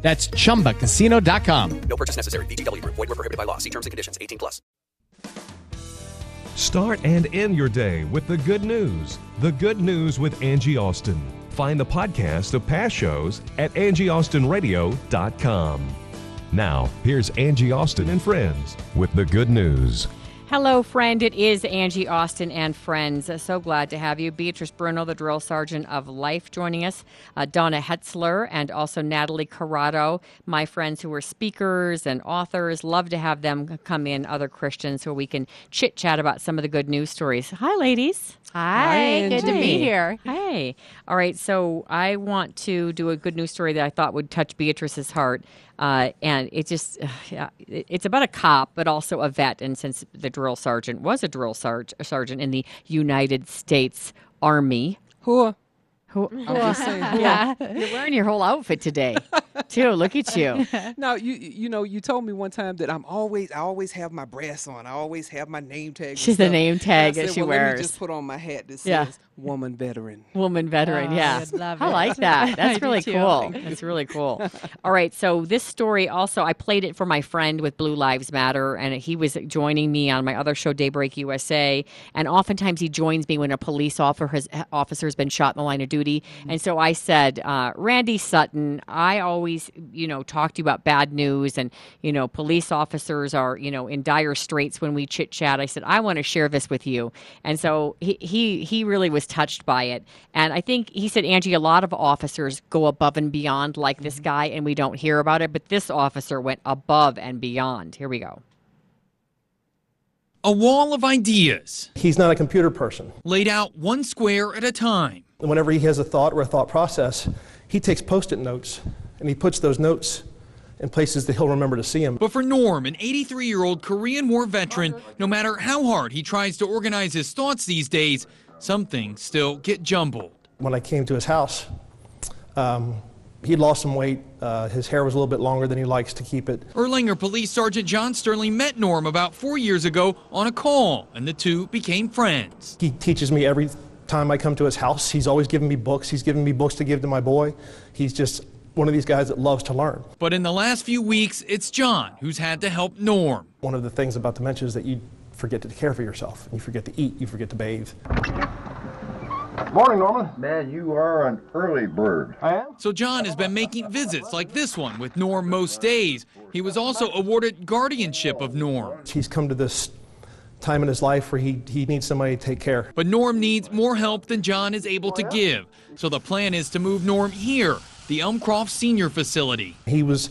That's chumbacasino.com. No purchase necessary. VGW Group. Void were prohibited by law. See terms and conditions. 18 plus. Start and end your day with the good news. The Good News with Angie Austin. Find the podcast of past shows at angieaustinradio.com. Now, here's Angie Austin and friends with the good news. Hello, friend. It is Angie Austin and friends. So glad to have you. Beatrice Bruno, the drill sergeant of life, joining us. Uh, Donna Hetzler and also Natalie Corrado, my friends who are speakers and authors. Love to have them come in, other Christians, so we can chit chat about some of the good news stories. Hi, ladies. Hi, good to be here. Hey. All right. So I want to do a good news story that I thought would touch Beatrice's heart. Uh, and it just, yeah, it- it's about a cop, but also a vet. And since the drill sergeant was a drill sarge, sergeant in the United States Army. Who? Who, I'm just saying. Who? yeah, you're wearing your whole outfit today, too. Look at you. Now you you know you told me one time that I'm always I always have my brass on. I always have my name tag. and She's the stuff. name And I tag that said, she well, Let wears. me just put on my hat that says Yeah. "woman veteran." Woman veteran, Oh, yeah. I love I like that. That's really cool. That's really cool. All right, so this story also I played it for my friend with Blue Lives Matter, and he was joining me on my other show, Daybreak USA. And oftentimes he joins me when a police officer has, officer has been shot in the line of duty. And so I said, uh, Randy Sutton, I always, you know, talk to you about bad news, and you know, police officers are, you know, in dire straits when we chit chat. I said, I want to share this with you, and so he he he really was touched by it. And I think he said, Angie, a lot of officers go above and beyond like this guy, and we don't hear about it. But this officer went above and beyond. Here we go. A wall of ideas He's not a computer person. laid out one square at a time. Whenever he has a thought or a thought process, he takes post it notes and he puts those notes in places that he'll remember to see them. But for Norm, an 83 year old Korean War veteran, no matter how hard he tries to organize his thoughts these days, some things still get jumbled. When I came to his house, um, he'd lost some weight. Uh, his hair was a little bit longer than he likes to keep it. Erlanger Police Sergeant John Sterling met Norm about four years ago on a call, and the two became friends. He teaches me every time I come to his house. He's always giving me books. He's giving me books to give to my boy. He's just one of these guys that loves to learn. But in the last few weeks, it's John who's had to help Norm. One of the things about dementia is that you forget to care for yourself. You forget to eat. You forget to bathe. Morning, Norman. Man, you are an early bird. I am. So John has been making visits like this one with Norm most days. He was also awarded guardianship of Norm. He's come to this time in his life where he, he needs somebody to take care. But Norm needs more help than John is able to give. So the plan is to move Norm here, the Elmcroft Senior Facility. He was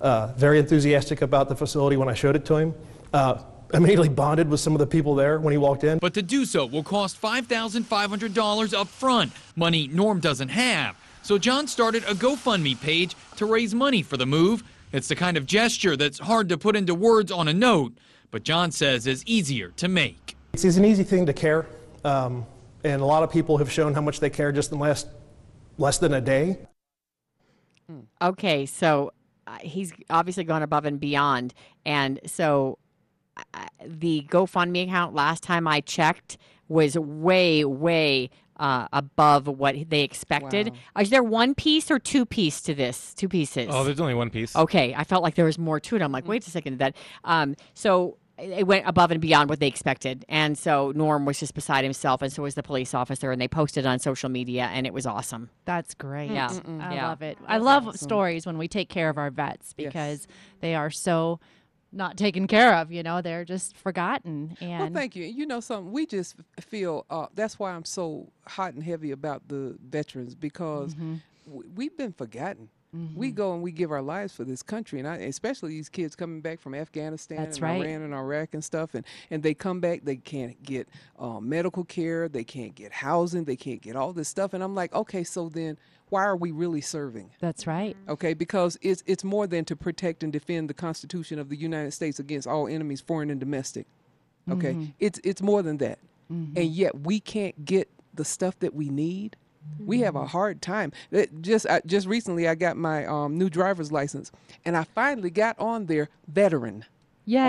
uh, very enthusiastic about the facility when I showed it to him. Uh, immediately bonded with some of the people there when he walked in. But to do so will cost $5,500 up front, money Norm doesn't have. So John started a GoFundMe page to raise money for the move. It's the kind of gesture that's hard to put into words on a note, but John says is easier to make. It's, it's an easy thing to care, um, and a lot of people have shown how much they care just in the last less than a day. Okay, so uh, he's obviously gone above and beyond, and so uh, the GoFundMe account last time I checked was way, way uh, above what they expected. Is there one piece or two piece to this? Two pieces. Oh, there's only one piece. Okay, I felt like there was more to it. I'm like, wait a second, that. Um, so it went above and beyond what they expected, and so Norm was just beside himself, and so was the police officer, and they posted on social media, and it was awesome. That's great. Yeah. I Yeah. love it. I love stories when we take care of our vets because they are so not taken care of. You know, they're just forgotten. Well, thank you. You know something? We just feel uh, that's why I'm so hot and heavy about the veterans because Mm-hmm. W- we've been forgotten. We go and we give our lives for this country, and I, especially these kids coming back from Afghanistan That's and right. Iran and Iraq and stuff, and and they come back, they can't get uh, medical care, they can't get housing, they can't get all this stuff, and I'm like, okay, so then why are we really serving? That's right. Okay, because it's it's more than to protect and defend the Constitution of the United States against all enemies, foreign and domestic. Okay, Mhm. it's it's more than that, Mhm. and yet we can't get the stuff that we need. We have a hard time. It just I, just recently, I got my um, new driver's license, and I finally got on there veteran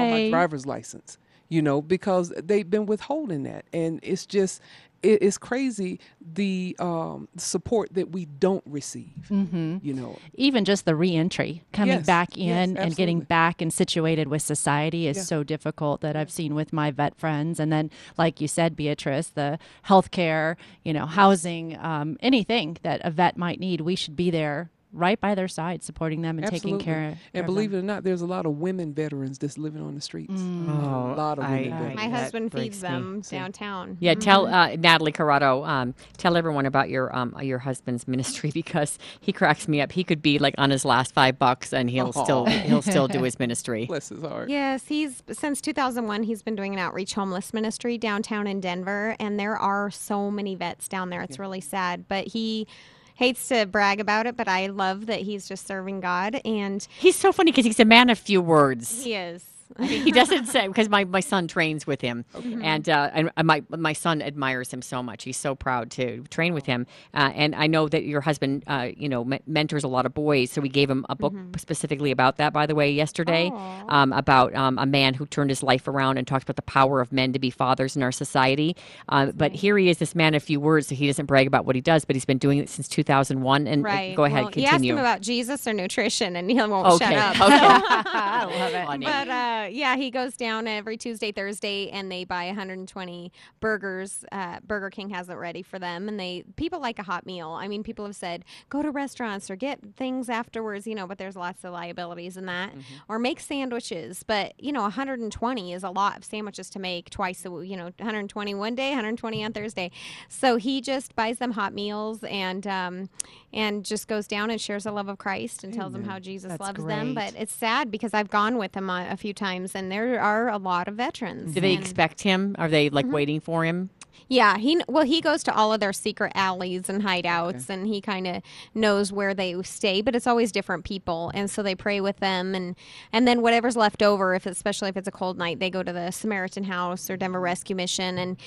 on my driver's license. You know, because they've been withholding that, and it's just it, it's crazy the um, support that we don't receive. hmm You know, Even just the reentry, coming Yes, back yes, in and getting back and situated with society is Yeah. so difficult that I've seen with my vet friends. And then, like you said, Beatrice, the healthcare, you know, housing, um, anything that a vet might need, we should be there right by their side, supporting them and taking Absolutely. care, And care of believe them. it or not, there's a lot of women veterans that's living on the streets. Mm. Oh, a lot of women I- veterans. My husband breaks feeds me. them downtown. Yeah, tell Mhm. uh, Natalie Corrado. Um, tell everyone about your um, your husband's ministry because he cracks me up. He could be like on his last five bucks and he'll still he'll still do his ministry. Bless his heart. Yes, he's since 2001. He's been doing an outreach homeless ministry downtown in Denver, and there are so many vets down there. It's really sad, but he hates to brag about it. But I love that he's just serving God, and He's so funny because he's a man of few words. he is. he doesn't say because my, my son trains with him, Okay. and uh, and my my son admires him so much. He's so proud to train with him. Uh, and I know that your husband, uh, you know, me- mentors a lot of boys. So we gave him a book specifically about that. By the way, yesterday, um, about um, a man who turned his life around and talked about the power of men to be fathers in our society. Uh, but here he is, this man of few words. So he doesn't brag about what he does, but he's been doing it since 2001. And uh, right. go ahead, Well, You asked him about Jesus or nutrition, and he won't Okay, shut up. okay. I love it. Funny. But uh, yeah, he goes down every Tuesday, Thursday, and they buy 120 burgers. Uh, Burger King has it ready for them, and they people like a hot meal. I mean, people have said go to restaurants or get things afterwards, you know. But there's lots of liabilities in that, or make sandwiches. But you know, 120 is a lot of sandwiches to make twice a w- you know 120 one day, 120 on Thursday. So he just buys them hot meals and um, and just goes down and shares the love of Christ and tells them how Jesus That's loves them. But it's sad because I've gone with him a, a few times, and there are a lot of veterans. Do they and- expect him? Are they like mm-hmm. waiting for him? Yeah, he well he goes to all of their secret alleys and hideouts, and he kind of knows where they stay. But it's always different people, and so they pray with them, and and then whatever's left over, if especially if it's a cold night, they go to the Samaritan House or Denver Rescue Mission, and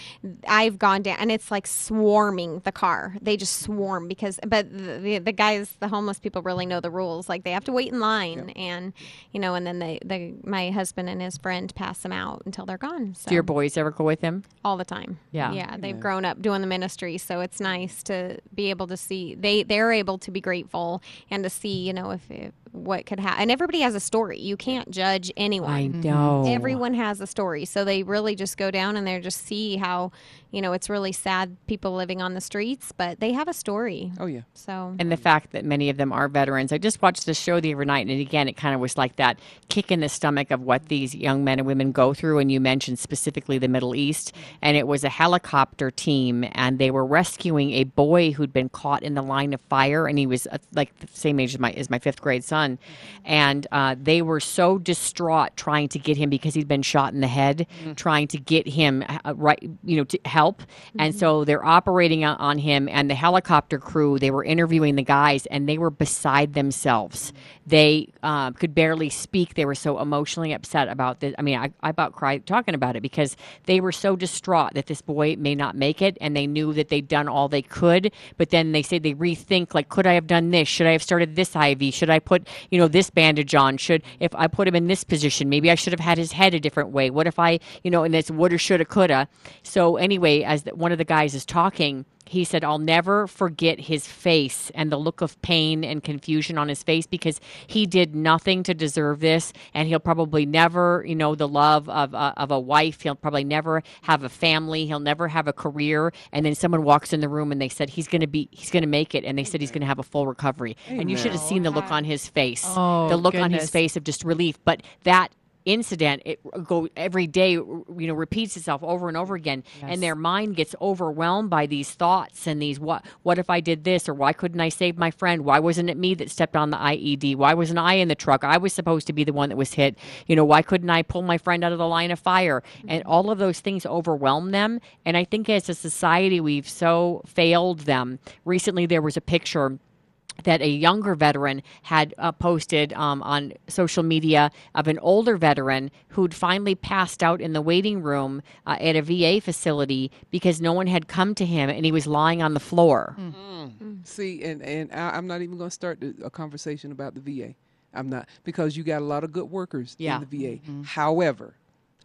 I've gone down, and it's like swarming the car. They just swarm because, but the the, the guys, the homeless people, really know the rules. Like they have to wait in line, and you know, and then they, the my husband and his friend pass them out until they're gone. So Do your boys ever go with him? all the time. Yeah. Yeah, they've grown up doing the ministry, so it's nice to be able to see they they're able to be grateful and to see, you know, if, if what could happen. And everybody has a story. You can't judge anyone. I know. Everyone has a story. So they really just go down and they just see how, you know, it's really sad people living on the streets, but they have a story. Oh yeah. So and the fact that many of them are veterans. I just watched the show the other night, and again, it kind of was like that kick in the stomach of what these young men and women go through. And you mentioned specifically the Middle East, and it was a helicopter team, and they were rescuing a boy who'd been caught in the line of fire, and he was uh, like the same age as my as my fifth grade son, and uh, they were so distraught trying to get him because he'd been shot in the head, trying to get him uh, right, you know, to help, and so they're operating on- on him, and the helicopter crew they were interviewing the guys, and they were beside themselves. They uh, could barely speak. They were so emotionally upset about this. I mean, I, I about cried talking about it because they were so distraught that this boy may not make it, and they knew that they'd done all they could. But then they say they rethink, like, could I have done this? Should I have started this IV? Should I put, you know, this bandage on? Should if I put him in this position, maybe I should have had his head a different way. What if I, you know, and it's woulda, shoulda, coulda. So anyway, as one of the guys is talking he said, I'll never forget his face and the look of pain and confusion on his face because he did nothing to deserve this. And he'll probably never, you know, the love of, uh, of a wife. He'll probably never have a family. He'll never have a career. And then someone walks in the room and they said, he's going to be, he's going to make it. And they said he's going to have a full recovery. And you should have seen the look on his face, Oh, the look on his face of just relief. But that incident it go every day you know repeats itself over and over again Yes. and their mind gets overwhelmed by these thoughts and these what what if I did this? Or why couldn't I save my friend? Why wasn't it me that stepped on the IED why wasn't I in the truck? I was supposed to be the one that was hit. You know why couldn't I pull my friend out of the line of fire? And mm-hmm. all of those things overwhelm them and I think as a society we've so failed them. Recently there was a picture that a younger veteran had uh, posted um, on social media of an older veteran who'd finally passed out in the waiting room uh, at a VA facility because no one had come to him and he was lying on the floor. See, and and I, I'm not even going to start a conversation about the VA. I'm not because you got a lot of good workers Yeah. in the VA. However,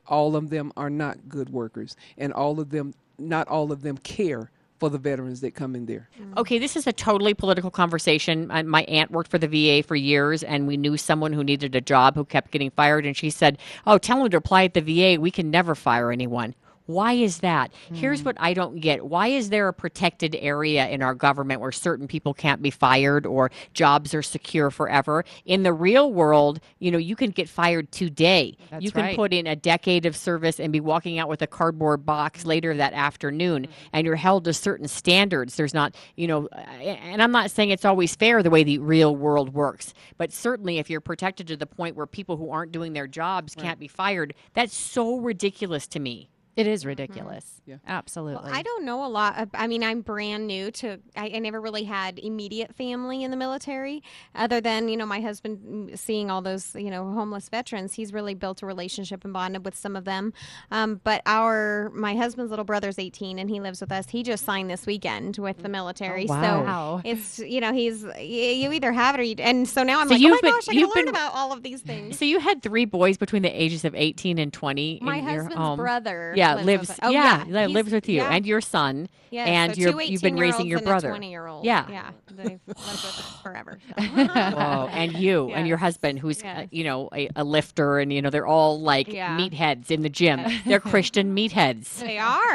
all of them are not good workers, and all of them, not all of them, care for the veterans that come in there. Mm. Okay, this is a totally political conversation. My, my aunt worked for the VA for years, and we knew someone who needed a job who kept getting fired. And she said, Oh, tell them to apply at the VA. We can never fire anyone. Why is that? Here's hmm. what I don't get. Why is there a protected area in our government where certain people can't be fired or jobs are secure forever? In the real world, you know, you can get fired today. That's you can right. put in a decade of service and be walking out with a cardboard box later that afternoon hmm. and you're held to certain standards there's not you know and i'm not saying it's always fair the way the real world works but certainly if you're protected to the point where people who aren't doing their jobs can't be fired that's so ridiculous to me It is ridiculous. Yeah. Absolutely. I don't know a lot. Of, I mean, I'm brand new to. I, I never really had immediate family in the military, other than you know my husband mm, seeing all those you know homeless veterans. He's really built a relationship and bonded with some of them. Um, but our my husband's little brother's 18 and he lives with us. He just signed this weekend with the military. Oh, wow. So it's you know he's you either have it or you. And so now I'm So like, oh you've my been- gosh, I you've can learn been- about all of these things. so you had three boys between the ages of 18 and 20 My in your husband's brother yeah lives lives with. Oh, yeah, yeah, lives with you yeah. and your son Yes, and so you're, you've been raising 18-year-olds your brother 20 year old. yeah Yeah. Lived with us forever. Whoa, and you and your husband, who's uh, you know a, a lifter, and you know they're all like Yeah. meatheads in the gym. They're Christian meatheads. They are.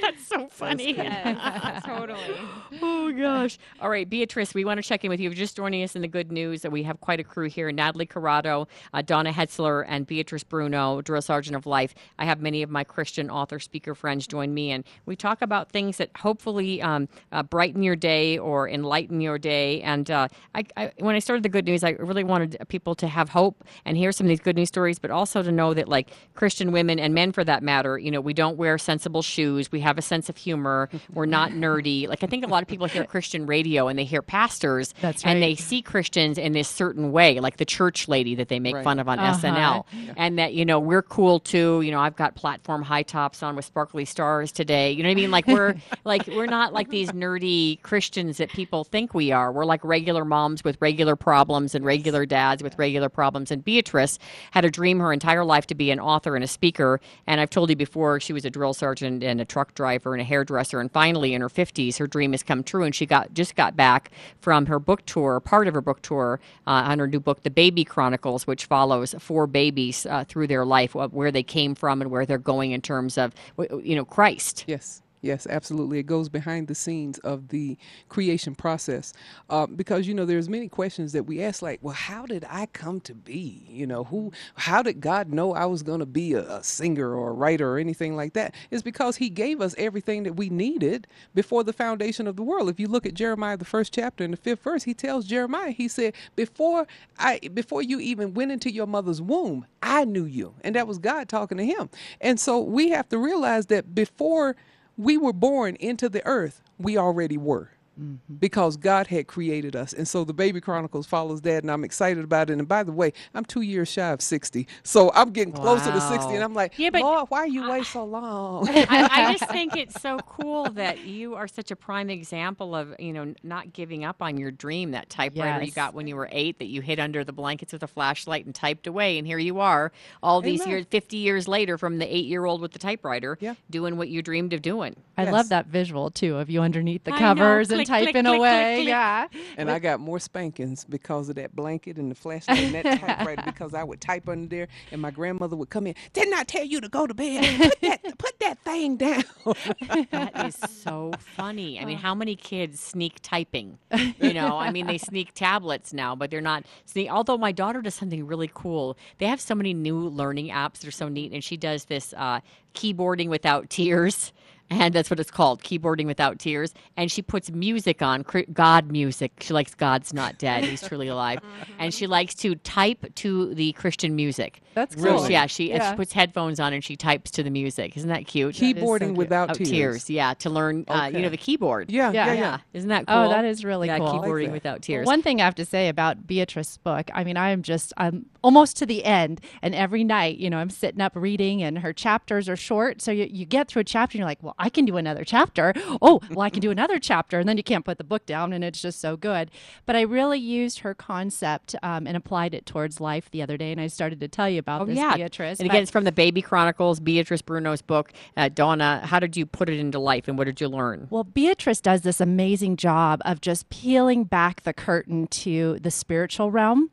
That's so funny. Yes, totally. oh gosh! All right, Beatrice, we want to check in with you. You're just joining us in the good news, that we have quite a crew here: Natalie Corrado, uh, Donna Hetzler, and Beatrice Bruno, drill sergeant of life. I have many of my Christian author speaker friends join me, and we talk about things that hopefully um, uh, brighten your day or enlighten your day. And uh, I, I, when I started the good news, I really wanted people to have hope and hear some of these good news stories, but also to know that like Christian women and men, for that matter, you know, we don't wear sensible shoes. We have a sense of humor. We're not nerdy. Like I think a lot of people hear Christian radio and they hear pastors, That's and they see Christians in this certain way, like the church lady that they make Right. fun of on Uh-huh. SNL, and that you know we're cool too. You know, I've got platform high tops on with sparkly stars today. You know what I mean? Like we're like we're not like these nerdy Christians that people think we are. We're like regular moms with regular problems and regular dads with regular problems. And Beatrice had a dream her entire life to be an author and a speaker. And I've told you before, she was a drill sergeant and a truck driver and a hairdresser. And finally, in her 50s, her dream has come true. And she got just got back from her book tour, part of her book tour uh, on her new book, The Baby Chronicles, which follows four babies uh, through their life, where they came from and where they're going in terms of, you know, Christ. Yes, yes, absolutely. It goes behind the scenes of the creation process, um, because you know there's many questions that we ask, like, well, how did I come to be? You know, who? How did God know I was going to be a, a singer or a writer or anything like that? It's because He gave us everything that we needed before the foundation of the world. If you look at Jeremiah, the first chapter, in the fifth verse, He tells Jeremiah, He said, before I, before you even went into your mother's womb, I knew you, and that was God talking to him. And so we have to realize that before we were born into the earth, we already were. Mm-hmm. Because God had created us. And so the Baby Chronicles follows that, and I'm excited about it. And by the way, I'm two years shy of 60. So I'm getting closer to 60, and I'm like, Yeah, but- Lord, why are you wait so long? I, I just think it's so cool that you are such a prime example of you know not giving up on your dream. That typewriter you got when you were eight that you hid under the blankets with a flashlight and typed away, and here you are, all these years, fifty years later, from the eight-year-old with the typewriter, Yeah. doing what you dreamed of doing. I Yes. love that visual too of you underneath the I know, covers and and click, typing click, away. click. Yeah. And I got more spankings because of that blanket and the flashlight and that typewriter because I would type under there and my grandmother would come in. Didn't I tell you to go to bed? Put that, put that thing down. That is so funny. I mean, how many kids sneak typing? You know, I mean, they sneak tablets now, but they're not sneak. Although my daughter does something really cool. They have so many new learning apps that are so neat, and she does this uh, keyboarding without tears. And that's what it's called, keyboarding without tears. And she puts music on god music. She likes God's Not Dead. He's truly alive. And she likes to type to the Christian music. That's cool. she- yeah, she, Yeah. she puts headphones on and she types to the music. Isn't that cute? Keyboarding without Oh, tears. tears. Yeah, to learn, uh, you know, the keyboard. Yeah, yeah, Yeah. yeah. Yeah, isn't that cool? Oh, that is really yeah, cool. I like keyboarding without tears. One thing I have to say about Beatrice's book, I mean, I am just, I'm almost to the end, and every night, you know, I'm sitting up reading, and her chapters are short. So you, you get through a chapter, and you're like, well, I can do another chapter. Oh, well, I can do another chapter. And then you can't put the book down, and it's just so good. But I really used her concept um, and applied it towards life the other day, and I started to tell you about Oh, this, yeah. Beatrice. And again, it's from the Baby Chronicles, Beatrice Bruno's book. Uh, Donna, how did you put it into life and what did you learn? Well, Beatrice does this amazing job of just peeling back the curtain to the spiritual realm.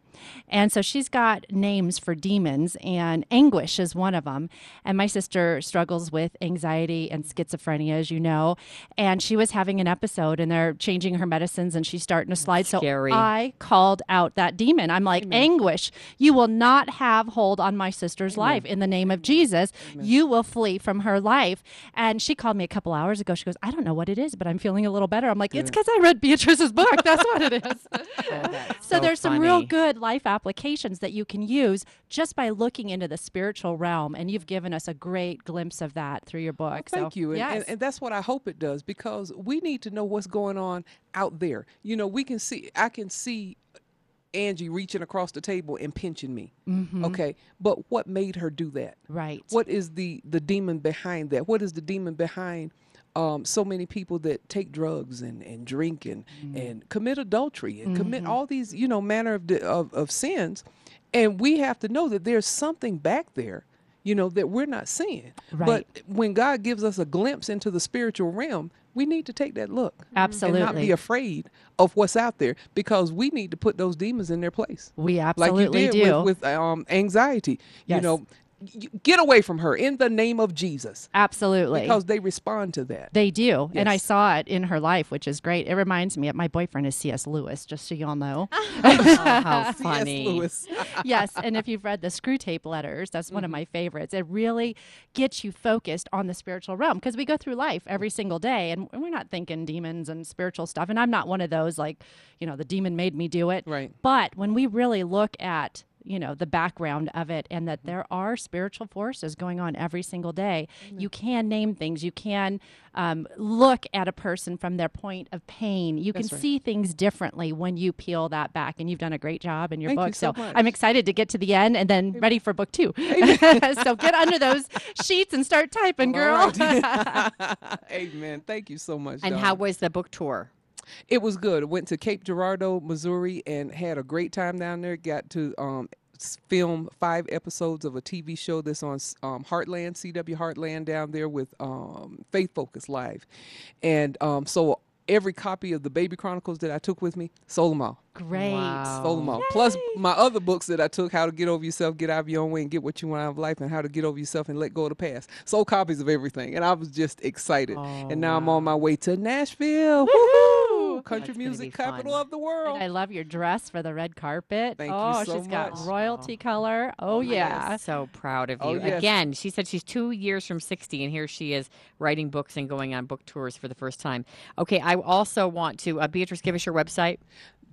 And so she's got names for demons, and anguish is one of them. And my sister struggles with anxiety and schizophrenia, as you know. And she was having an episode, and they're changing her medicines, and she's starting to slide. So I called out that demon. I'm like, anguish, you will not have hold on my sister's life in the name of Jesus. You will flee from her life. And she called me a couple hours ago. She goes, I don't know what it is, but I'm feeling a little better. I'm like, it's because I read Beatrice's book. That's what it is. so, so there's some real good life applications that you can use just by looking into the spiritual realm. And you've given us a great glimpse of that through your book. Thank so, you. And, yes. and, and that's what I hope it does because we need to know what's going on out there. You know, we can see, I can see Angie reaching across the table and pinching me. Mm-hmm. Okay. But what made her do that? right. What is the, the demon behind that? What is the demon behind um, so many people that take drugs and, and drink and, and commit adultery and commit all these, you know, manner of, of, of sins? And we have to know that there's something back there, you know, that we're not seeing. Right. But when God gives us a glimpse into the spiritual realm, we need to take that look. Absolutely. And not be afraid of what's out there because we need to put those demons in their place. We Like absolutely you did do. with, with um, anxiety. You know, get away from her in the name of Jesus absolutely. because they respond to that. They do. And I saw it in her life, which is great. It reminds me of my boyfriend is C.S. Lewis, just so y'all know. Oh, how C.S. funny. Lewis. yes. And if you've read the Screwtape Letters, that's one of mm-hmm. my favorites. It really gets you focused on the spiritual realm because we go through life every single day and we're not thinking demons and spiritual stuff. And I'm not one of those like, you know, the demon made me do it. Right. But when we really look at you know the background of it and that there are spiritual forces going on every single day you can name things you can um, look at a person from their point of pain you can right. see things differently when you peel that back and you've done a great job in your Thank you book so so i'm excited to get to the end and then ready for book two so get under those sheets and start typing girl All right. Amen. Thank you so much. And Dawn. how was the book tour? It was good. Went to Cape Girardeau, Missouri, and had a great time down there. Got to um, s- film five episodes of a TV show that's on um, Heartland, CW Heartland down there with um, Faith Focus Live. And um, so every copy of the Baby Chronicles that I took with me, sold them all. great Wow. Sold them all. Plus my other books that I took, How to Get Over Yourself, Get Out of Your Own Way, and Get What You Want Out of Life, and How to Get Over Yourself and Let Go of the Past. Sold copies of everything. And I was just excited. and now I'm on my way to Nashville. Woohoo! Country That's music capital fun. of the world. and I love your dress for the red carpet. Thank you oh, so she's got much. royalty color. Oh, yeah. I'm so proud of you. Oh, yes. Again, she said she's two years from 60, and here she is writing books and going on book tours for the first time. Okay, I also want to, uh, Beatrice, give us your website.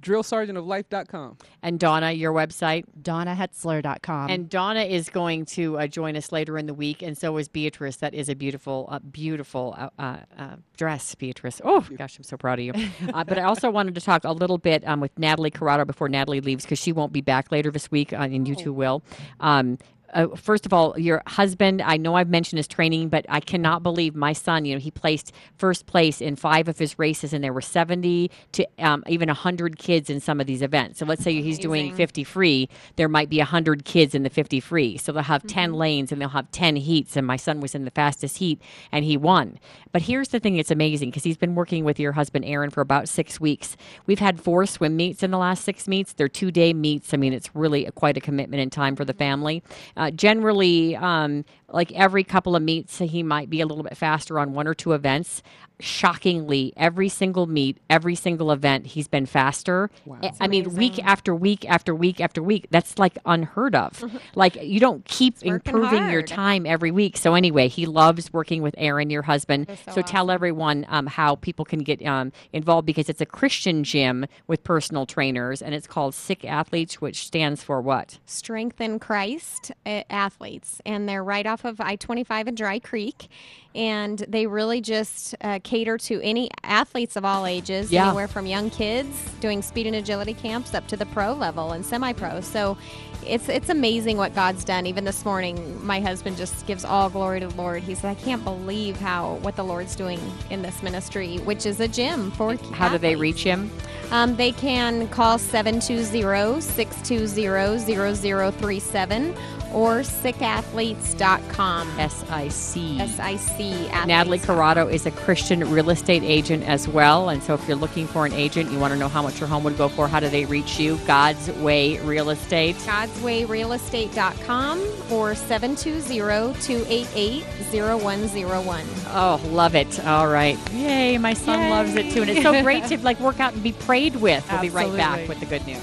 DrillSergeantOfLife.com. And Donna, your website. DonnaHetzler.com. And Donna is going to uh, join us later in the week, and so is Beatrice. That is a beautiful, uh, beautiful uh, uh, uh, dress, Beatrice. Oh gosh, I'm so proud of you. uh, but I also wanted to talk a little bit um, with Natalie Corrado before Natalie leaves because she won't be back later this week, uh, and you two will. Um, uh, first of all, your husband, I know I've mentioned his training, but I cannot believe my son, you know, he placed first place in five of his races, and there were 70 to um, even 100 kids in some of these events. So let's say he's doing 50 free, there might be 100 kids in the 50 free. So they'll have 10 lanes and they'll have 10 heats. And my son was in the fastest heat and he won. But here's the thing it's amazing because he's been working with your husband, Aaron, for about six weeks. We've had four swim meets in the last six meets. They're two day meets. I mean, it's really a, quite a commitment in time for the family. Uh, generally, um, like every couple of meets, he might be a little bit faster on one or two events. Shockingly, every single meet, every single event, he's been faster. I- I mean, week after week after week after week. That's like unheard of. like you don't keep improving your time every week. So anyway, he loves working with Aaron, your husband. So So, tell everyone um, how people can get um, involved because it's a Christian gym with personal trainers, and it's called Sick Athletes, which stands for what? Strength in Christ uh, athletes, and they're right off of I 25 and Dry Creek. And they really just uh, cater to any athletes of all ages, Yeah. anywhere from young kids doing speed and agility camps up to the pro level and semi pro. So it's it's amazing what God's done. Even this morning, my husband just gives all glory to the Lord. He said, I can't believe how what the Lord's doing in this ministry, which is a gym for kids. How do they reach him? um, they can call 720-620-0037 or sickathletes.com. S-I-C. S-I-C. Natalie Corrado is a Christian real estate agent as well. And so if you're looking for an agent, you want to know how much your home would go for, how do they reach you? God's Way Real Estate. GodsWayRealestate.com or 720-288-0101. Oh, love it. All right. Yay, my son loves it too. And it's so great to like work out and be prayed with. We'll be right back with the good news.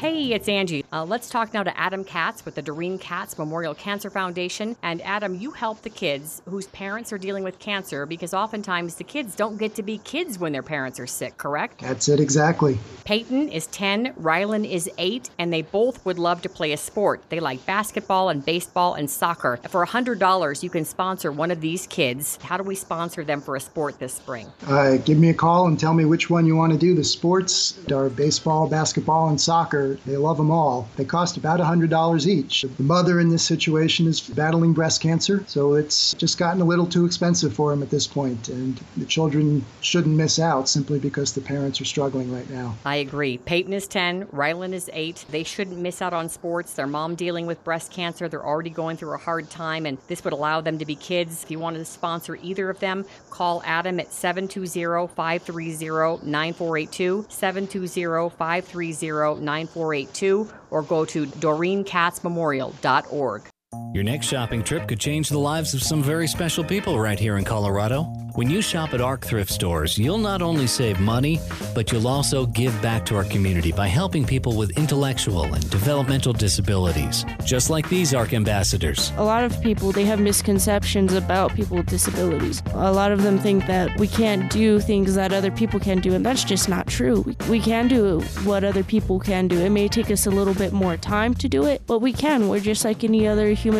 Hey, it's Angie. Uh, let's talk now to Adam Katz with the Doreen Katz Memorial Cancer Foundation. And Adam, you help the kids whose parents are dealing with cancer because oftentimes the kids don't get to be kids when their parents are sick, correct? That's it exactly. Peyton is 10, Rylan is 8, and they both would love to play a sport. They like basketball and baseball and soccer. For $100, you can sponsor one of these kids. How do we sponsor them for a sport this spring? Uh, give me a call and tell me which one you want to do. The sports are baseball, basketball, and soccer. They love them all. They cost about $100 each. The mother in this situation is battling breast cancer, so it's just gotten a little too expensive for them at this point, and the children shouldn't miss out simply because the parents are struggling right now. I agree. Peyton is 10, Rylan is 8. They shouldn't miss out on sports. Their mom dealing with breast cancer. They're already going through a hard time, and this would allow them to be kids. If you wanted to sponsor either of them, call Adam at 720 530 9482, 720 530 9482, or go to DoreenKatzMemorial.org. Your next shopping trip could change the lives of some very special people right here in Colorado. When you shop at ARC thrift stores, you'll not only save money, but you'll also give back to our community by helping people with intellectual and developmental disabilities, just like these ARC ambassadors. A lot of people they have misconceptions about people with disabilities. A lot of them think that we can't do things that other people can do, and that's just not true. We, we can do what other people can do. It may take us a little bit more time to do it, but we can. We're just like any other human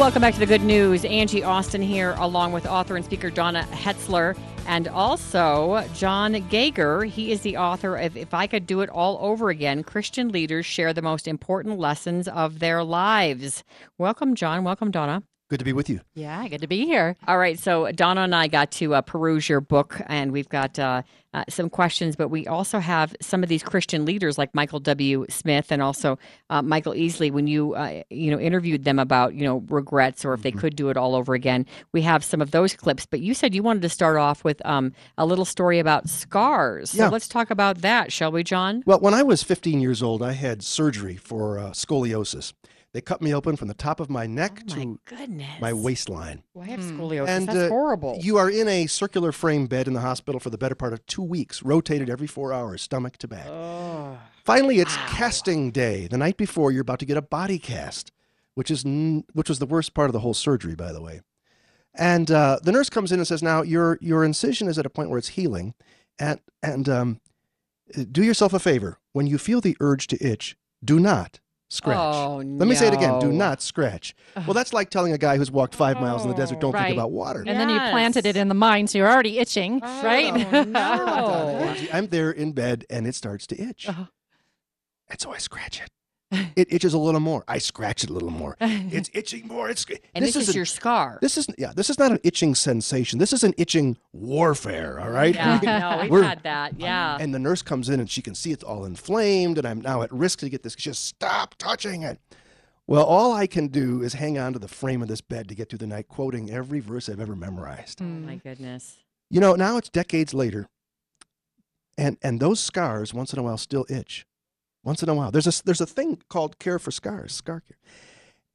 Welcome back to the good news. Angie Austin here, along with author and speaker Donna Hetzler, and also John Gager. He is the author of If I Could Do It All Over Again Christian Leaders Share the Most Important Lessons of Their Lives. Welcome, John. Welcome, Donna. Good to be with you. Yeah, good to be here. All right, so Donna and I got to uh, peruse your book, and we've got uh, uh, some questions, but we also have some of these Christian leaders like Michael W. Smith and also uh, Michael Easley. When you uh, you know interviewed them about you know regrets or if they could do it all over again, we have some of those clips. But you said you wanted to start off with um, a little story about scars. So Yeah. let's talk about that, shall we, John? Well, when I was 15 years old, I had surgery for uh, scoliosis. They cut me open from the top of my neck Oh, to Goodness. my waistline. Well, I have scoliosis. And That's uh, horrible. you are in a circular frame bed in the hospital for the better part of two weeks, rotated every four hours, stomach to back. Finally, it's casting day. The night before, you're about to get a body cast, which is n- which was the worst part of the whole surgery, by the way. And uh, the nurse comes in and says, "Now your your incision is at a point where it's healing, and and um, do yourself a favor. When you feel the urge to itch, do not scratch. Oh, Let me say it again. Do not scratch. Well, that's like telling a guy who's walked five miles in the desert, don't Right. think about water. And then you planted it in the mind, so you're already itching, right? Angie, I'm there in bed and it starts to itch. Uh-huh. And so I scratch it. It itches a little more. I scratch it a little more. It's itching more. It's And this is isn't- your scar. This is yeah. This is not an itching sensation. This is an itching warfare. All right. Yeah, no, we've We're- had that. Yeah. And the nurse comes in and she can see it's all inflamed, and I'm now at risk to get this. Just stop touching it. Well, all I can do is hang on to the frame of this bed to get through the night, quoting every verse I've ever memorized. Oh mm. my goodness. You know, now it's decades later, and and those scars once in a while still itch. Once in a while, there's a there's a thing called care for scars, scar care,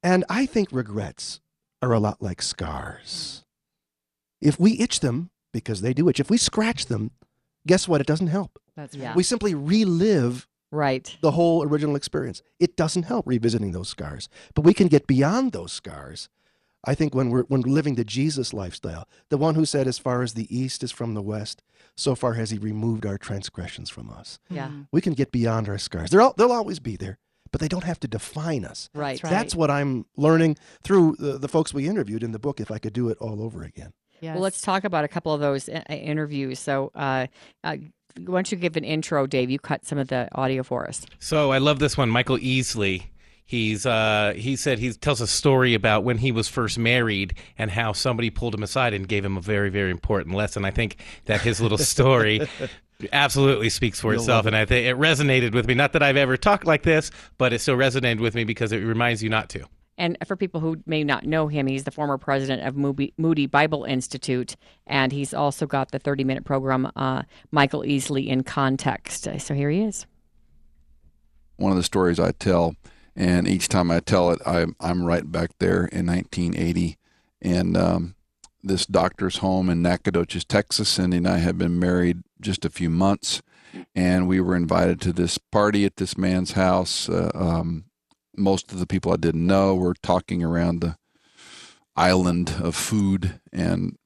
and I think regrets are a lot like scars. If we itch them because they do itch, if we scratch them, guess what? It doesn't help. That's Yeah. We simply relive Right. the whole original experience. It doesn't help revisiting those scars, but we can get beyond those scars. I think when we're when we're living the Jesus lifestyle, the one who said, "As far as the east is from the west, so far has He removed our transgressions from us." Yeah. We can get beyond our scars. They're all, they'll always be there, but they don't have to define us. Right. That's That's what I'm learning through the, the folks we interviewed in the book. If I could do it all over again. Well, let's talk about a couple of those uh, interviews. So, uh, uh, why don't you give an intro, Dave? You cut some of the audio for us. So I love this one, Michael Easley. He's uh, he said he tells a story about when he was first married and how somebody pulled him aside and gave him a very very important lesson. I think that his little story absolutely speaks for You'll itself, love and I think it resonated with me. Not that I've ever talked like this, but it still resonated with me because it reminds you not to. And for people who may not know him, he's the former president of Moody, Moody Bible Institute, and he's also got the 30 minute program, uh, Michael Easley in Context. So here he is. one of the stories I tell, and each time I tell it, I'm I'm right back there in 1980, and um, this doctor's home in Nacogdoches, Texas. Cindy and I had been married just a few months, and we were invited to this party at this man's house. Uh, um, most of the people I didn't know were talking around the island of food, and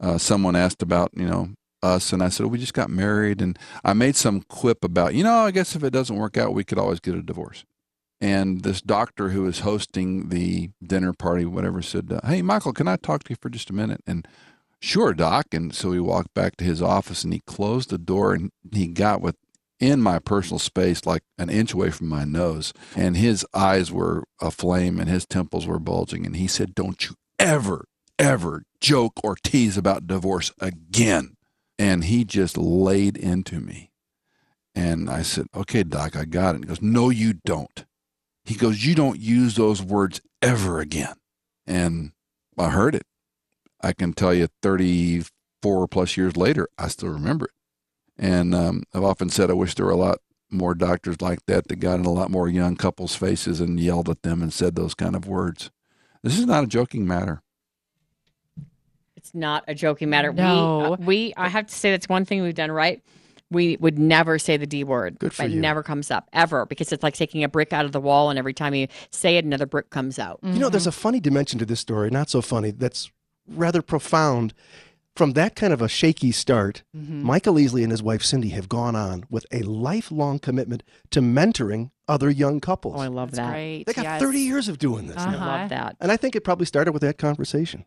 uh, someone asked about you know us, and I said, we just got married, and I made some quip about, you know, I guess if it doesn't work out, we could always get a divorce. And this doctor who was hosting the dinner party, whatever, said, uh, "Hey, Michael, can I talk to you for just a minute?" And sure, doc. And so we walked back to his office, and he closed the door, and he got with in my personal space, like an inch away from my nose, and his eyes were aflame, and his temples were bulging, and he said, "Don't you ever, ever joke or tease about divorce again." And he just laid into me. And I said, Okay, doc, I got it. And he goes, No, you don't. He goes, You don't use those words ever again. And I heard it. I can tell you 34 plus years later, I still remember it. And um, I've often said I wish there were a lot more doctors like that that got in a lot more young couples' faces and yelled at them and said those kind of words. This is not a joking matter. It's not a joking matter. No. We, uh, we, I have to say that's one thing we've done right. We would never say the D word. Good for it you. never comes up ever because it's like taking a brick out of the wall, and every time you say it, another brick comes out. You know, there's a funny dimension to this story, not so funny, that's rather profound. From that kind of a shaky start, mm-hmm. Michael Easley and his wife Cindy have gone on with a lifelong commitment to mentoring other young couples. Oh, I love that. Great. They got yes. 30 years of doing this I now. love uh-huh. that. And I think it probably started with that conversation.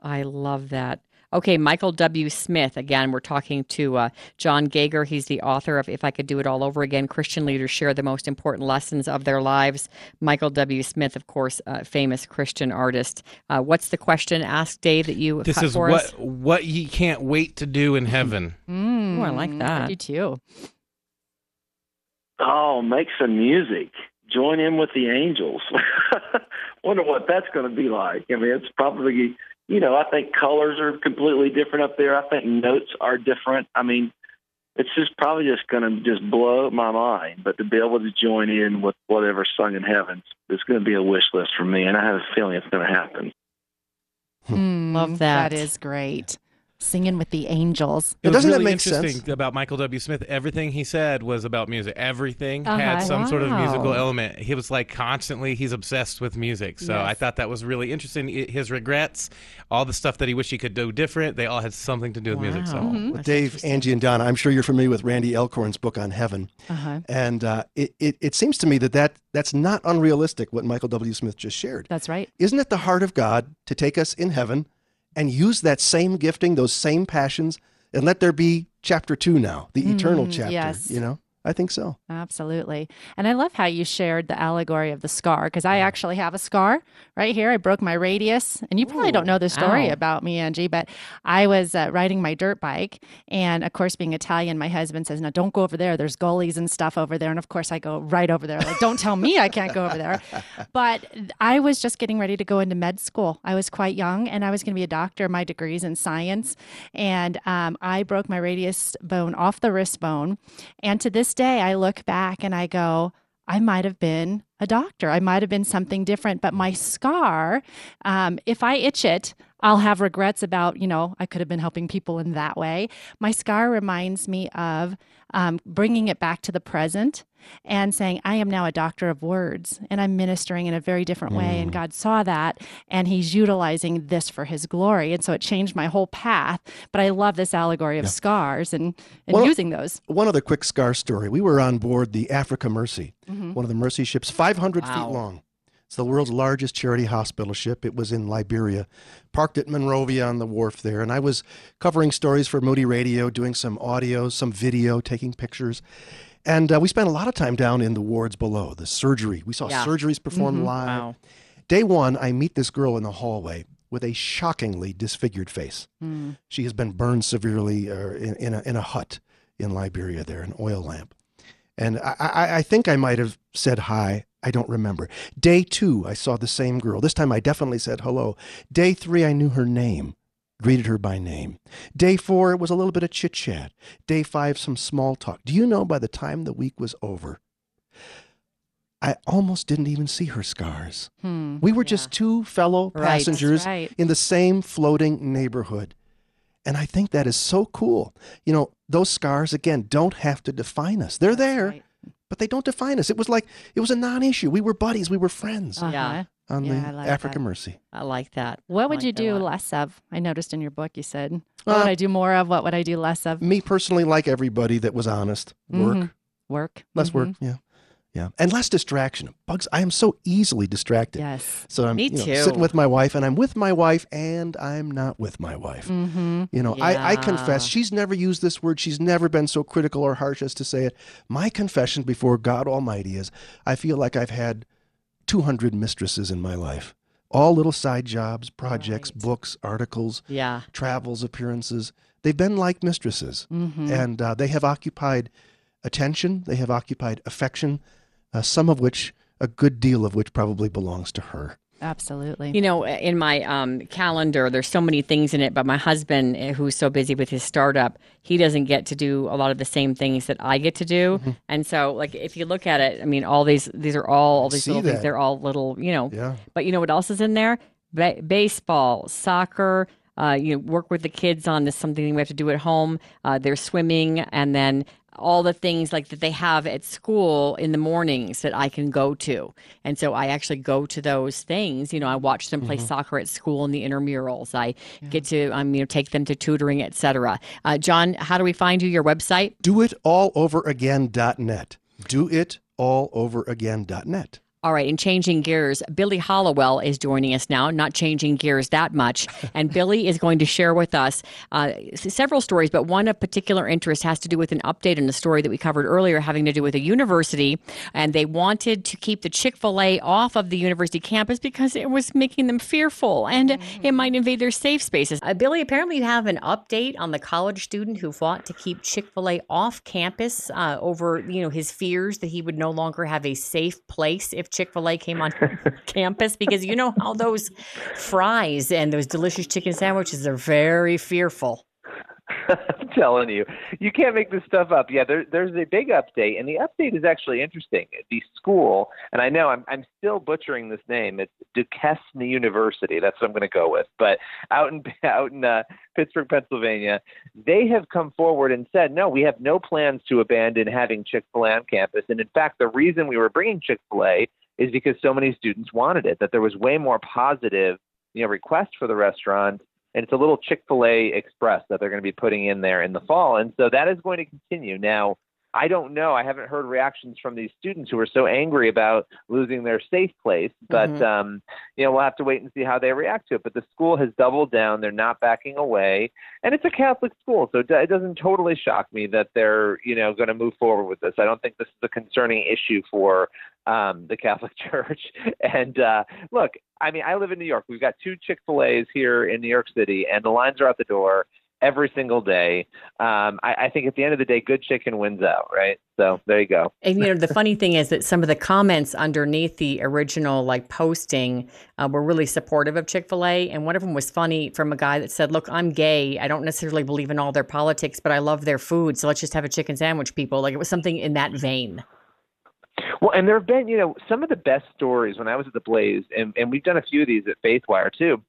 I love that. Okay, Michael W. Smith. Again, we're talking to uh, John Gager. He's the author of If I Could Do It All Over Again Christian Leaders Share the Most Important Lessons of Their Lives. Michael W. Smith, of course, uh, famous Christian artist. Uh, what's the question asked, Dave, that you This cut is for what us? what ye can't wait to do in heaven. Mm, Oh, I like that. I do too. Oh, make some music. Join in with the angels. Wonder what that's going to be like. I mean, it's probably, you know, I think colors are completely different up there. I think notes are different. I mean, it's just probably just going to just blow my mind. But to be able to join in with whatever's sung in heaven, it's going to be a wish list for me, and I have a feeling it's going to happen. Mm, Love that. That is great. Singing with the angels. It was Doesn't that really make interesting sense? about Michael W. Smith. Everything he said was about music. Everything Uh-huh. had some sort of musical element. He was like constantly, he's obsessed with music. So Yes. I thought that was really interesting. His regrets, all the stuff that he wished he could do different, they all had something to do with music. So Well, Dave, Angie, and Donna, I'm sure you're familiar with Randy Alcorn's book on heaven. Uh-huh. And uh, it, it, it seems to me that, that that's not unrealistic what Michael W. Smith just shared. That's right. Isn't it the heart of God to take us in heaven and use that same gifting, those same passions, and let there be chapter two now, the eternal Mm, chapter? yes. You know, I think so. Absolutely. And I love how you shared the allegory of the scar because I actually have a scar right here. I broke my radius. And you probably don't know the story Ow. about me, Angie, but I was uh, riding my dirt bike. And of course, being Italian, my husband says, Now don't go over there. There's gullies and stuff over there. And of course, I go right over there. Like, don't tell me I can't go over there. But I was just getting ready to go into med school. I was quite young and I was going to be a doctor. My degree's in science. And um, I broke my radius bone off the wrist bone. And to this day, I look back and I go, I might have been a doctor. I might have been something different. But my scar, um, if I itch it, I'll have regrets about, you know, I could have been helping people in that way. My scar reminds me of um, bringing it back to the present and saying, I am now a doctor of words and I'm ministering in a very different way. And God saw that and He's utilizing this for His glory. And so it changed my whole path. But I love this allegory of scars and, and Well, using those. One other quick scar story. We were on board the Africa Mercy, Mhm. one of the Mercy ships, 500 Wow. feet long. It's the world's largest charity hospital ship. It was in Liberia, parked at Monrovia on the wharf there. And I was covering stories for Moody Radio, doing some audio, some video, taking pictures. And uh, we spent a lot of time down in the wards below, the surgery. We saw Yeah. surgeries performed Mhm. live. Wow. Day one, I meet this girl in the hallway with a shockingly disfigured face. Mm. She has been burned severely uh, in, in, a, in a hut in Liberia there, an oil lamp. And I, I, I think I might have said hi. I don't remember. Day two, I saw the same girl. This time I definitely said hello. Day three, I knew her name, greeted her by name. Day four, it was a little bit of chit chat. Day five, some small talk. Do you know by the time the week was over, I almost didn't even see her scars. Hmm. We were just two fellow passengers right. in the same floating neighborhood. And I think that is so cool. You know, those scars, again, don't have to define us. They're there, but they don't define us. It was like, it was a non issue. We were buddies, we were friends Uh-huh. on Yeah, the I like Africa that. Mercy. I like that. What I would like you do less of? I noticed in your book you said, what Uh, would I do more of? What would I do less of? Me personally, like everybody that was honest, work, Mhm. Work. less work, Mhm. yeah. Yeah, and less distraction. Bugs. I am so easily distracted. Yes. So I'm Me you know, too. sitting with my wife, and I'm with my wife, and I'm not with my wife. Mm-hmm. You know, I, I confess she's never used this word. She's never been so critical or harsh as to say it. My confession before God Almighty is I feel like I've had 200 mistresses in my life. All little side jobs, projects, books, articles, Yeah. travels, appearances. They've been like mistresses. Mhm. And uh, they have occupied attention, they have occupied affection, uh, some of which, a good deal of which probably belongs to her. Absolutely. You know, in my um, calendar, there's so many things in it, but my husband, eh, who's so busy with his startup, he doesn't get to do a lot of the same things that I get to do. Mm-hmm. And so, like, if you look at it, I mean, all these, these are all, all these see little things. They're all little, you know. Yeah. But you know what else is in there? Ba- baseball, soccer. Uh, you know, work with the kids on this something we have to do at home. Uh, they're swimming, and then all the things like that they have at school in the mornings that I can go to. And so I actually go to those things. You know, I watch them play soccer at school in the intramurals. I get to um, you know take them to tutoring, etc. Uh, John, how do we find you? Your website? Do it all over again.net. Do it all over again.net. All right, in changing gears, Billy Hollowell is joining us now, not changing gears that much. And Billy is going to share with us uh, several stories, but one of particular interest has to do with an update on a story that we covered earlier having to do with a university. And they wanted to keep the Chick fil A off of the university campus because it was making them fearful and it might invade their safe spaces. Uh, Billy, apparently you have an update on the college student who fought to keep Chick fil A off campus uh, over you know his fears that he would no longer have a safe place if Chick fil A came on campus because you know how those fries and those delicious chicken sandwiches are very fearful. I'm telling you, you can't make this stuff up. Yeah, there, there's a big update, and the update is actually interesting. The school, and I know I'm, I'm still butchering this name. It's Duquesne University. That's what I'm going to go with. But out in out in uh, Pittsburgh, Pennsylvania, they have come forward and said, no, we have no plans to abandon having Chick Fil A on campus. And in fact, the reason we were bringing Chick Fil A is because so many students wanted it. That there was way more positive, you know, request for the restaurant and it's a little Chick fil A Express that they're going to be putting in there in the fall. And so that is going to continue. Now, I don't know. I haven't heard reactions from these students who are so angry about losing their safe place, but Mm-hmm. um, you know we'll have to wait and see how they react to it. But the school has doubled down; they're not backing away, and it's a Catholic school, so it doesn't totally shock me that they're you know going to move forward with this. I don't think this is a concerning issue for um, the Catholic Church. And uh, look, I mean, I live in New York. We've got two Chick Fil A's here in New York City, and the lines are out the door every single day. Um, I, I think at the end of the day, good chicken wins out, right? So there you go. And you know, the funny thing is that some of the comments underneath the original like posting uh, were really supportive of Chick Fil A, and one of them was funny from a guy that said, "Look, I'm gay. I don't necessarily believe in all their politics, but I love their food. So let's just have a chicken sandwich, people." Like it was something in that vein. Well, and there have been, you know, some of the best stories when I was at the Blaze, and, and we've done a few of these at Faithwire too.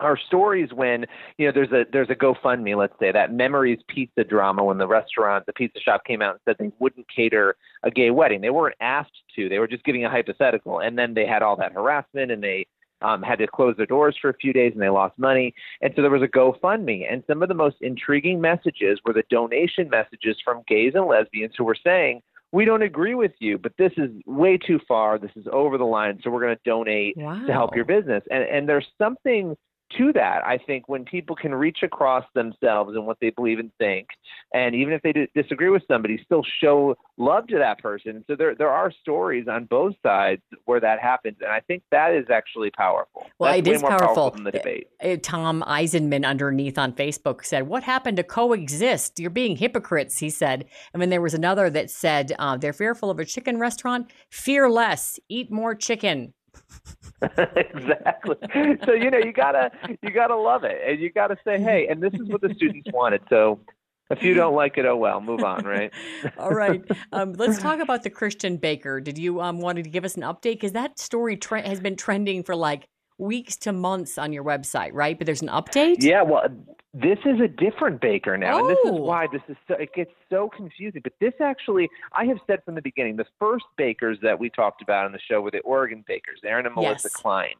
Are stories when you know there's a there's a GoFundMe, let's say that Memories Pizza drama when the restaurant, the pizza shop came out and said they wouldn't cater a gay wedding. They weren't asked to. They were just giving a hypothetical, and then they had all that harassment, and they um, had to close their doors for a few days, and they lost money. And so there was a GoFundMe, and some of the most intriguing messages were the donation messages from gays and lesbians who were saying, we don't agree with you, but this is way too far. This is over the line. So we're going to donate to help your business. And and there's something to that. I think when people can reach across themselves and what they believe and think, and even if they d- disagree with somebody, still show love to that person. So there there are stories on both sides where that happens, and I think that is actually powerful. Well, That's it way is more powerful. than the debate. Uh, Tom Eisenman underneath on Facebook said, "What happened to coexist? You're being hypocrites." He said, and then there was another that said, uh, "They're fearful of a chicken restaurant. Fear less. Eat more chicken." exactly. So you know you gotta you gotta love it, and you gotta say, hey, and this is what the students wanted. So if you don't like it, oh well, move on, right? All right, um, let's talk about the Christian baker. Did you um, wanted to give us an update because that story tre- has been trending for like weeks to months on your website, right? But there's an update. Yeah, well, this is a different baker now, and this is Oh. why this is so, it gets so confusing. But this actually, I have said from the beginning, the first bakers that we talked about on the show were the Oregon bakers, Aaron and Melissa Yes. Klein.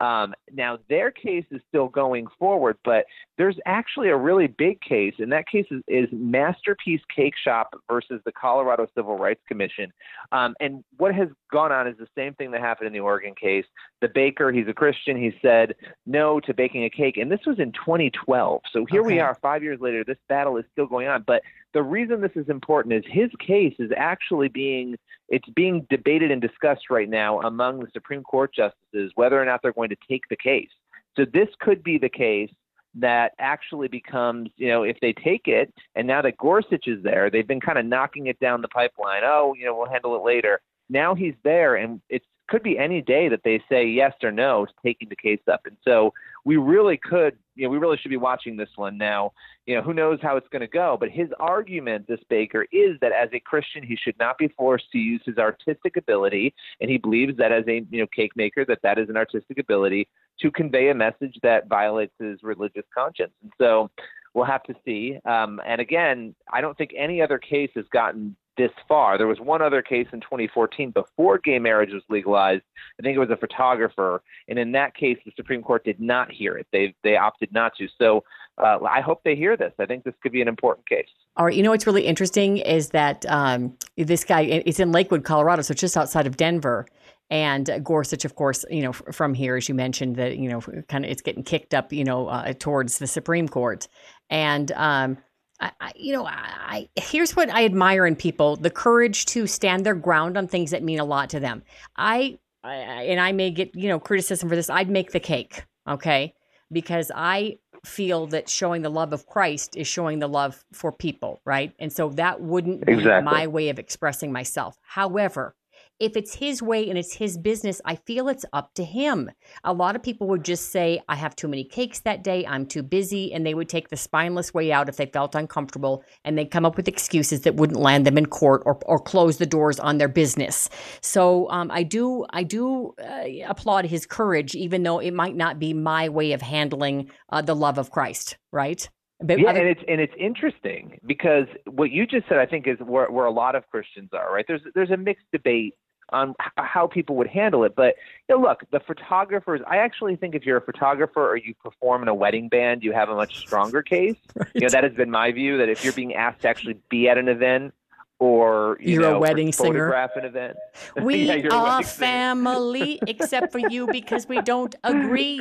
Um, now their case is still going forward, but there's actually a really big case, and that case is, is Masterpiece Cake Shop versus the Colorado Civil Rights Commission. Um, and what has gone on is the same thing that happened in the Oregon case. The baker, he's a Christian, he said no to baking a cake, and this was in 2012. So here we are, five years later. This battle is still going on, but the reason this is important is his case is actually being it's being debated and discussed right now among the Supreme Court justices whether or not they're going to take the case. So this could be the case that actually becomes, you know, if they take it, and now that Gorsuch is there, they've been kind of knocking it down the pipeline. Oh, you know, we'll handle it later. Now he's there, and it could be any day that they say yes or no to taking the case up. And so we really could, you know, we really should be watching this one now. You know, who knows how it's going to go? But his argument, this Baker, is that as a Christian, he should not be forced to use his artistic ability, and he believes that as a you know cake maker, that that is an artistic ability to convey a message that violates his religious conscience. And so we'll have to see. Um, and again, I don't think any other case has gotten this far. There was one other case in 2014 before gay marriage was legalized. I think it was a photographer, and in that case, the Supreme Court did not hear it. They they opted not to. So uh, I hope they hear this. I think this could be an important case. All right. You know what's really interesting is that um, this guy it's in Lakewood, Colorado, so just outside of Denver. And Gorsuch, of course, you know, from here, as you mentioned, that you know, kind of it's getting kicked up, you know, uh, towards the Supreme Court. And um, I, I, you know, I, I here's what I admire in people: the courage to stand their ground on things that mean a lot to them. I, I and I may get you know criticism for this. I'd make the cake, okay, because I feel that showing the love of Christ is showing the love for people, right? And so that wouldn't be Exactly. my way of expressing myself. However, if it's his way and it's his business, I feel it's up to him. A lot of people would just say, I have too many cakes that day, I'm too busy, and they would take the spineless way out if they felt uncomfortable and they'd come up with excuses that wouldn't land them in court or, or close the doors on their business. So um, I do I do uh, applaud his courage, even though it might not be my way of handling uh, the love of Christ, right? But yeah, other- and it's and it's interesting because what you just said, I think, is where, where a lot of Christians are. Right? There's there's a mixed debate on how people would handle it, but you know, look, the photographers. I actually think if you're a photographer or you perform in a wedding band, you have a much stronger case. You know, that has been my view. That if you're being asked to actually be at an event or you You're a wedding singer. photograph an event, we Yeah, are family, except for you because we don't agree.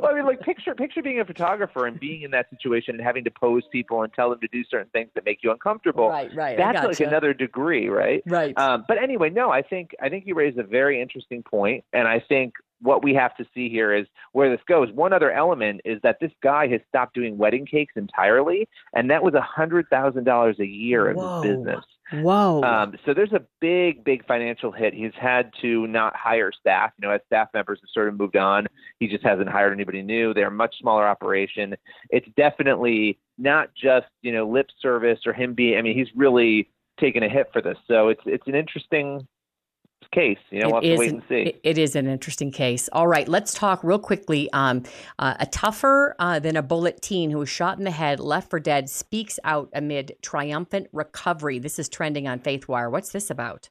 Well, I mean, like picture picture being a photographer and being in that situation and having to pose people and tell them to do certain things that make you uncomfortable. Right, right, I That's like another degree, right? Right. Um, but anyway, no, I think I think you raised a very interesting point, and I think what we have to see here is where this goes. One other element is that this guy has stopped doing wedding cakes entirely, and that was a hundred thousand dollars a year of Whoa. his business. Whoa. Um, so there's a big, big financial hit. He's had to not hire staff. You know, as staff members have sort of moved on, he just hasn't hired anybody new. They're a much smaller operation. It's definitely not just you know lip service or him being. I mean, he's really taken a hit for this. So it's it's an interesting case. You know, we'll have to wait an- and see. it- it is an interesting case. All right, let's talk real quickly. Um, uh, a tougher uh, than a bullet teen who was shot in the head, left for dead, speaks out amid triumphant recovery. This is trending on FaithWire. What's this about?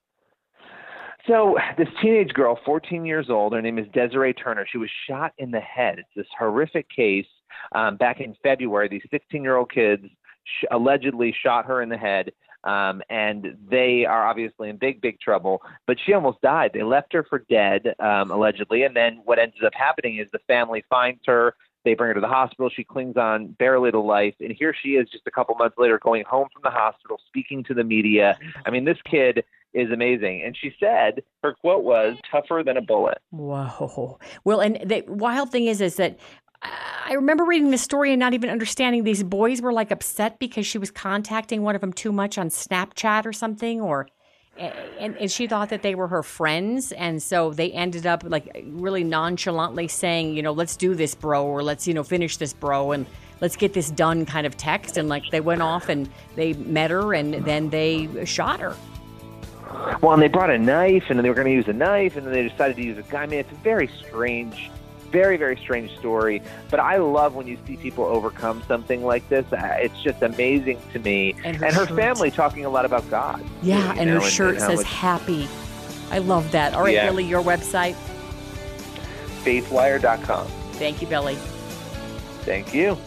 So this teenage girl, 14 years old, her name is Desiree Turner. She was shot in the head. It's this horrific case. Um, back in February, these 16-year-old kids sh- allegedly shot her in the head, um, and they are obviously in big, big trouble. But she almost died. They left her for dead, um, allegedly, and then what ends up happening is the family finds her. They bring her to the hospital. She clings on barely to life, and here she is, just a couple months later, going home from the hospital, speaking to the media. I mean, this kid is amazing. And she said her quote was tougher than a bullet. Whoa. Well, and the wild thing is, is that I remember reading this story and not even understanding these boys were like upset because she was contacting one of them too much on Snapchat or something, or and, and she thought that they were her friends, and so they ended up like really nonchalantly saying, you know, let's do this, bro, or let's you know finish this, bro, and let's get this done, kind of text, and like they went off and they met her, and then they shot her. Well, and they brought a knife, and then they were going to use a knife, and then they decided to use a gun. I mean, it's a very strange, very, very strange story. But I love when you see people overcome something like this. Uh, It's just amazing to me. And her shirt. family talking a lot about God. Yeah, you and know, her shirt how says much- happy. I love that. All right, Yeah. Billy, your website. faithwire.com. Thank you, Billy. Thank you.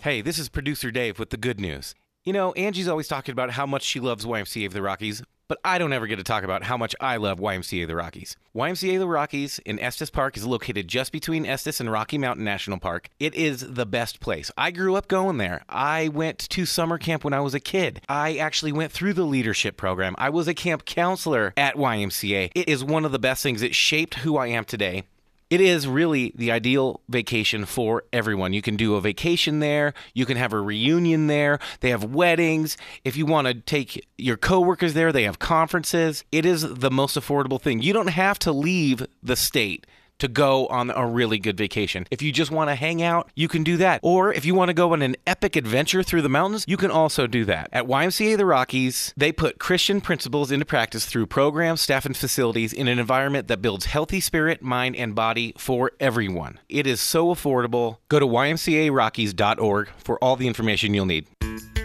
Hey, this is producer Dave with the good news. You know, Angie's always talking about how much she loves YMCA of the Rockies, but I don't ever get to talk about how much I love YMCA the Rockies. YMCA the Rockies in Estes Park is located just between Estes and Rocky Mountain National Park. It is the best place. I grew up going there. I went to summer camp when I was a kid. I actually went through the leadership program. I was a camp counselor at YMCA. It is one of the best things. It shaped who I am today. It is really the ideal vacation for everyone. You can do a vacation there. You can have a reunion there. They have weddings. If you want to take your coworkers there, they have conferences. It is the most affordable thing. You don't have to leave the state to go on a really good vacation. If you just want to hang out, you can do that. Or if you want to go on an epic adventure through the mountains, you can also do that. At YMCA the Rockies, they put Christian principles into practice through programs, staff, and facilities in an environment that builds healthy spirit, mind, and body for everyone. It is so affordable. Go to ymcarockies.org for all the information you'll need.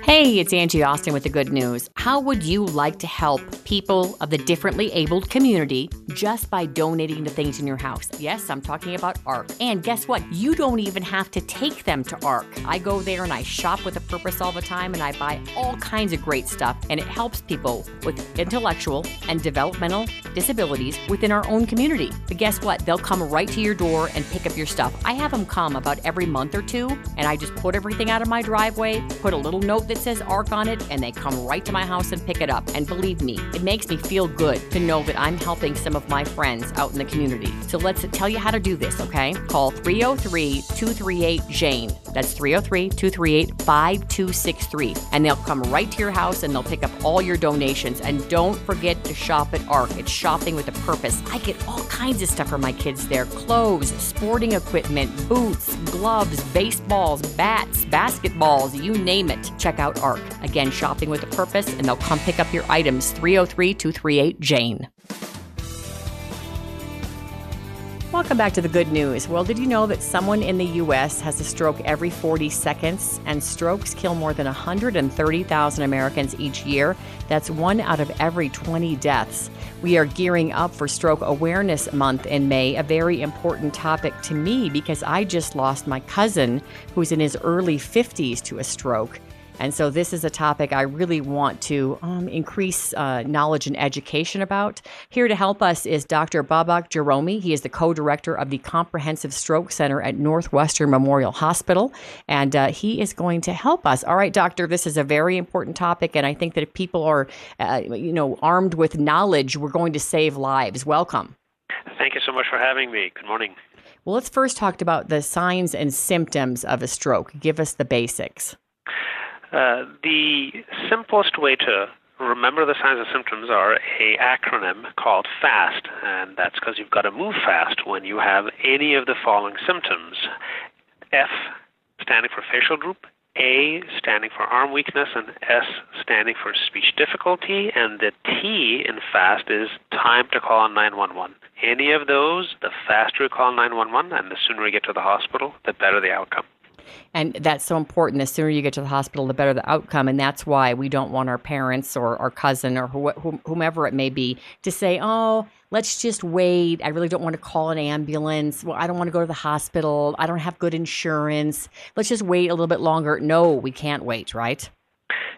Hey, it's Angie Austin with the good news. How would you like to help people of the differently abled community just by donating the things in your house? Yes, I'm talking about ARC. And guess what? You don't even have to take them to ARC. I go there and I shop with a purpose all the time and I buy all kinds of great stuff and it helps people with intellectual and developmental disabilities within our own community. But guess what? They'll come right to your door and pick up your stuff. I have them come about every month or two and I just put everything out of my driveway, put a little note that that says ARC on it, and they come right to my house and pick it up. And believe me, it makes me feel good to know that I'm helping some of my friends out in the community. So let's tell you how to do this, okay? Call 303 238 Jane. That's 303 238 5263. And they'll come right to your house and they'll pick up all your donations. And don't forget to shop at ARC. It's shopping with a purpose. I get all kinds of stuff for my kids there clothes, sporting equipment, boots, gloves, baseballs, bats, basketballs, you name it. Check out ARC. Again, shopping with a purpose, and they'll come pick up your items 303 238 Jane. Welcome back to the good news. Well, did you know that someone in the U.S. has a stroke every 40 seconds, and strokes kill more than 130,000 Americans each year? That's one out of every 20 deaths. We are gearing up for Stroke Awareness Month in May, a very important topic to me because I just lost my cousin who's in his early 50s to a stroke. And so, this is a topic I really want to um, increase uh, knowledge and education about. Here to help us is Dr. Babak Jahromi. He is the co director of the Comprehensive Stroke Center at Northwestern Memorial Hospital, and uh, he is going to help us. All right, doctor, this is a very important topic, and I think that if people are, uh, you know, armed with knowledge, we're going to save lives. Welcome. Thank you so much for having me. Good morning. Well, let's first talk about the signs and symptoms of a stroke. Give us the basics. Uh, the simplest way to remember the signs and symptoms are a acronym called FAST, and that's because you've got to move fast when you have any of the following symptoms. F standing for facial droop, A standing for arm weakness, and S standing for speech difficulty, and the T in FAST is time to call 911. Any of those, the faster you call 911 and the sooner you get to the hospital, the better the outcome. And that's so important. The sooner you get to the hospital, the better the outcome. And that's why we don't want our parents or our cousin or whomever it may be to say, oh, let's just wait. I really don't want to call an ambulance. Well, I don't want to go to the hospital. I don't have good insurance. Let's just wait a little bit longer. No, we can't wait, right?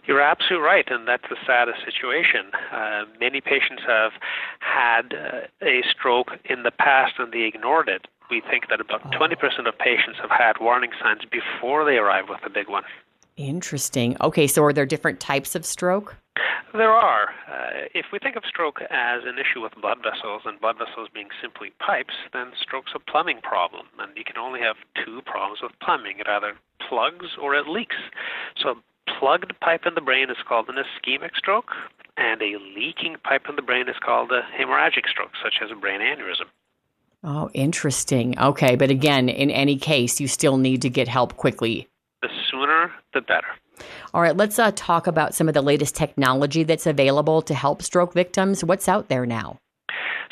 You're absolutely right, and that's the saddest situation. Uh, many patients have had uh, a stroke in the past and they ignored it we think that about 20% of patients have had warning signs before they arrive with a big one. Interesting. Okay, so are there different types of stroke? There are. Uh, if we think of stroke as an issue with blood vessels and blood vessels being simply pipes, then stroke's a plumbing problem. And you can only have two problems with plumbing it either plugs or it leaks. So, a plugged pipe in the brain is called an ischemic stroke, and a leaking pipe in the brain is called a hemorrhagic stroke, such as a brain aneurysm. Oh, interesting. Okay, but again, in any case, you still need to get help quickly. The sooner, the better. All right, let's uh, talk about some of the latest technology that's available to help stroke victims. What's out there now?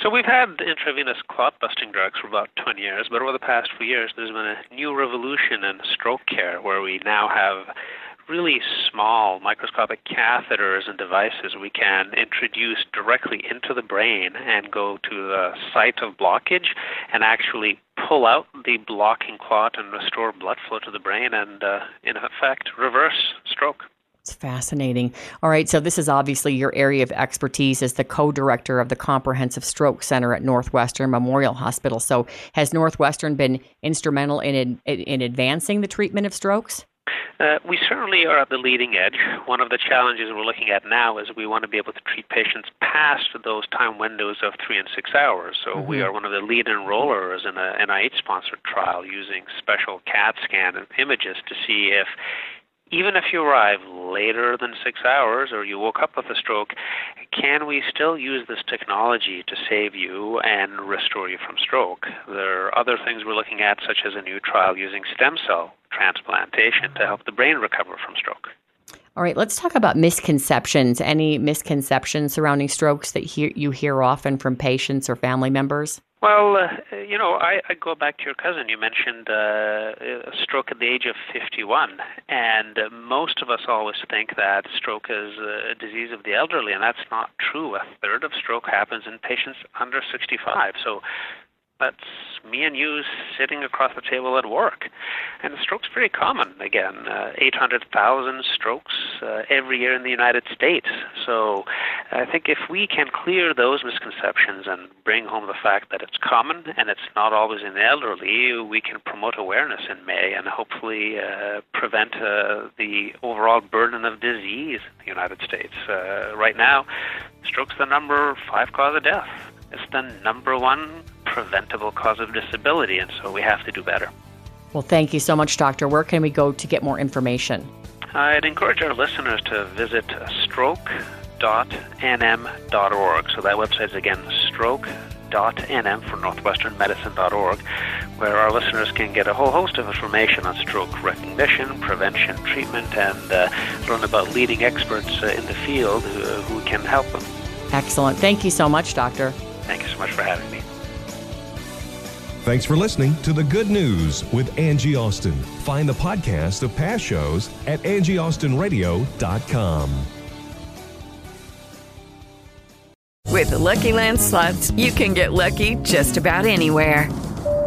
So we've had intravenous clot busting drugs for about 20 years, but over the past few years, there's been a new revolution in stroke care where we now have really small microscopic catheters and devices we can introduce directly into the brain and go to the site of blockage and actually pull out the blocking clot and restore blood flow to the brain and, uh, in effect, reverse stroke. It's fascinating. All right, so this is obviously your area of expertise as the co-director of the Comprehensive Stroke Center at Northwestern Memorial Hospital. So, has Northwestern been instrumental in in, in advancing the treatment of strokes? Uh, we certainly are at the leading edge. One of the challenges we're looking at now is we want to be able to treat patients past those time windows of three and six hours. So mm-hmm. we are one of the lead enrollers in a NIH-sponsored trial using special CAT scan images to see if even if you arrive later than six hours or you woke up with a stroke, can we still use this technology to save you and restore you from stroke? There are other things we're looking at, such as a new trial using stem cell transplantation to help the brain recover from stroke. All right, let's talk about misconceptions. Any misconceptions surrounding strokes that he- you hear often from patients or family members? Well, uh, you know, I, I go back to your cousin. You mentioned uh, a stroke at the age of 51, and uh, most of us always think that stroke is a disease of the elderly, and that's not true. A third of stroke happens in patients under 65. So That's me and you sitting across the table at work. And the stroke's pretty common. Again, uh, 800,000 strokes uh, every year in the United States. So I think if we can clear those misconceptions and bring home the fact that it's common and it's not always in the elderly, we can promote awareness in May and hopefully uh, prevent uh, the overall burden of disease in the United States. Uh, right now, stroke's the number five cause of death. It's the number one preventable cause of disability, and so we have to do better. Well, thank you so much, Doctor. Where can we go to get more information? I'd encourage our listeners to visit stroke.nm.org. So that website is again stroke.nm for northwesternmedicine.org, where our listeners can get a whole host of information on stroke recognition, prevention, treatment, and uh, learn about leading experts uh, in the field who, who can help them. Excellent. Thank you so much, Doctor. Thank you so much for having me. Thanks for listening to The Good News with Angie Austin. Find the podcast of past shows at angieaustinradio.com. With the Lucky Land slots, you can get lucky just about anywhere.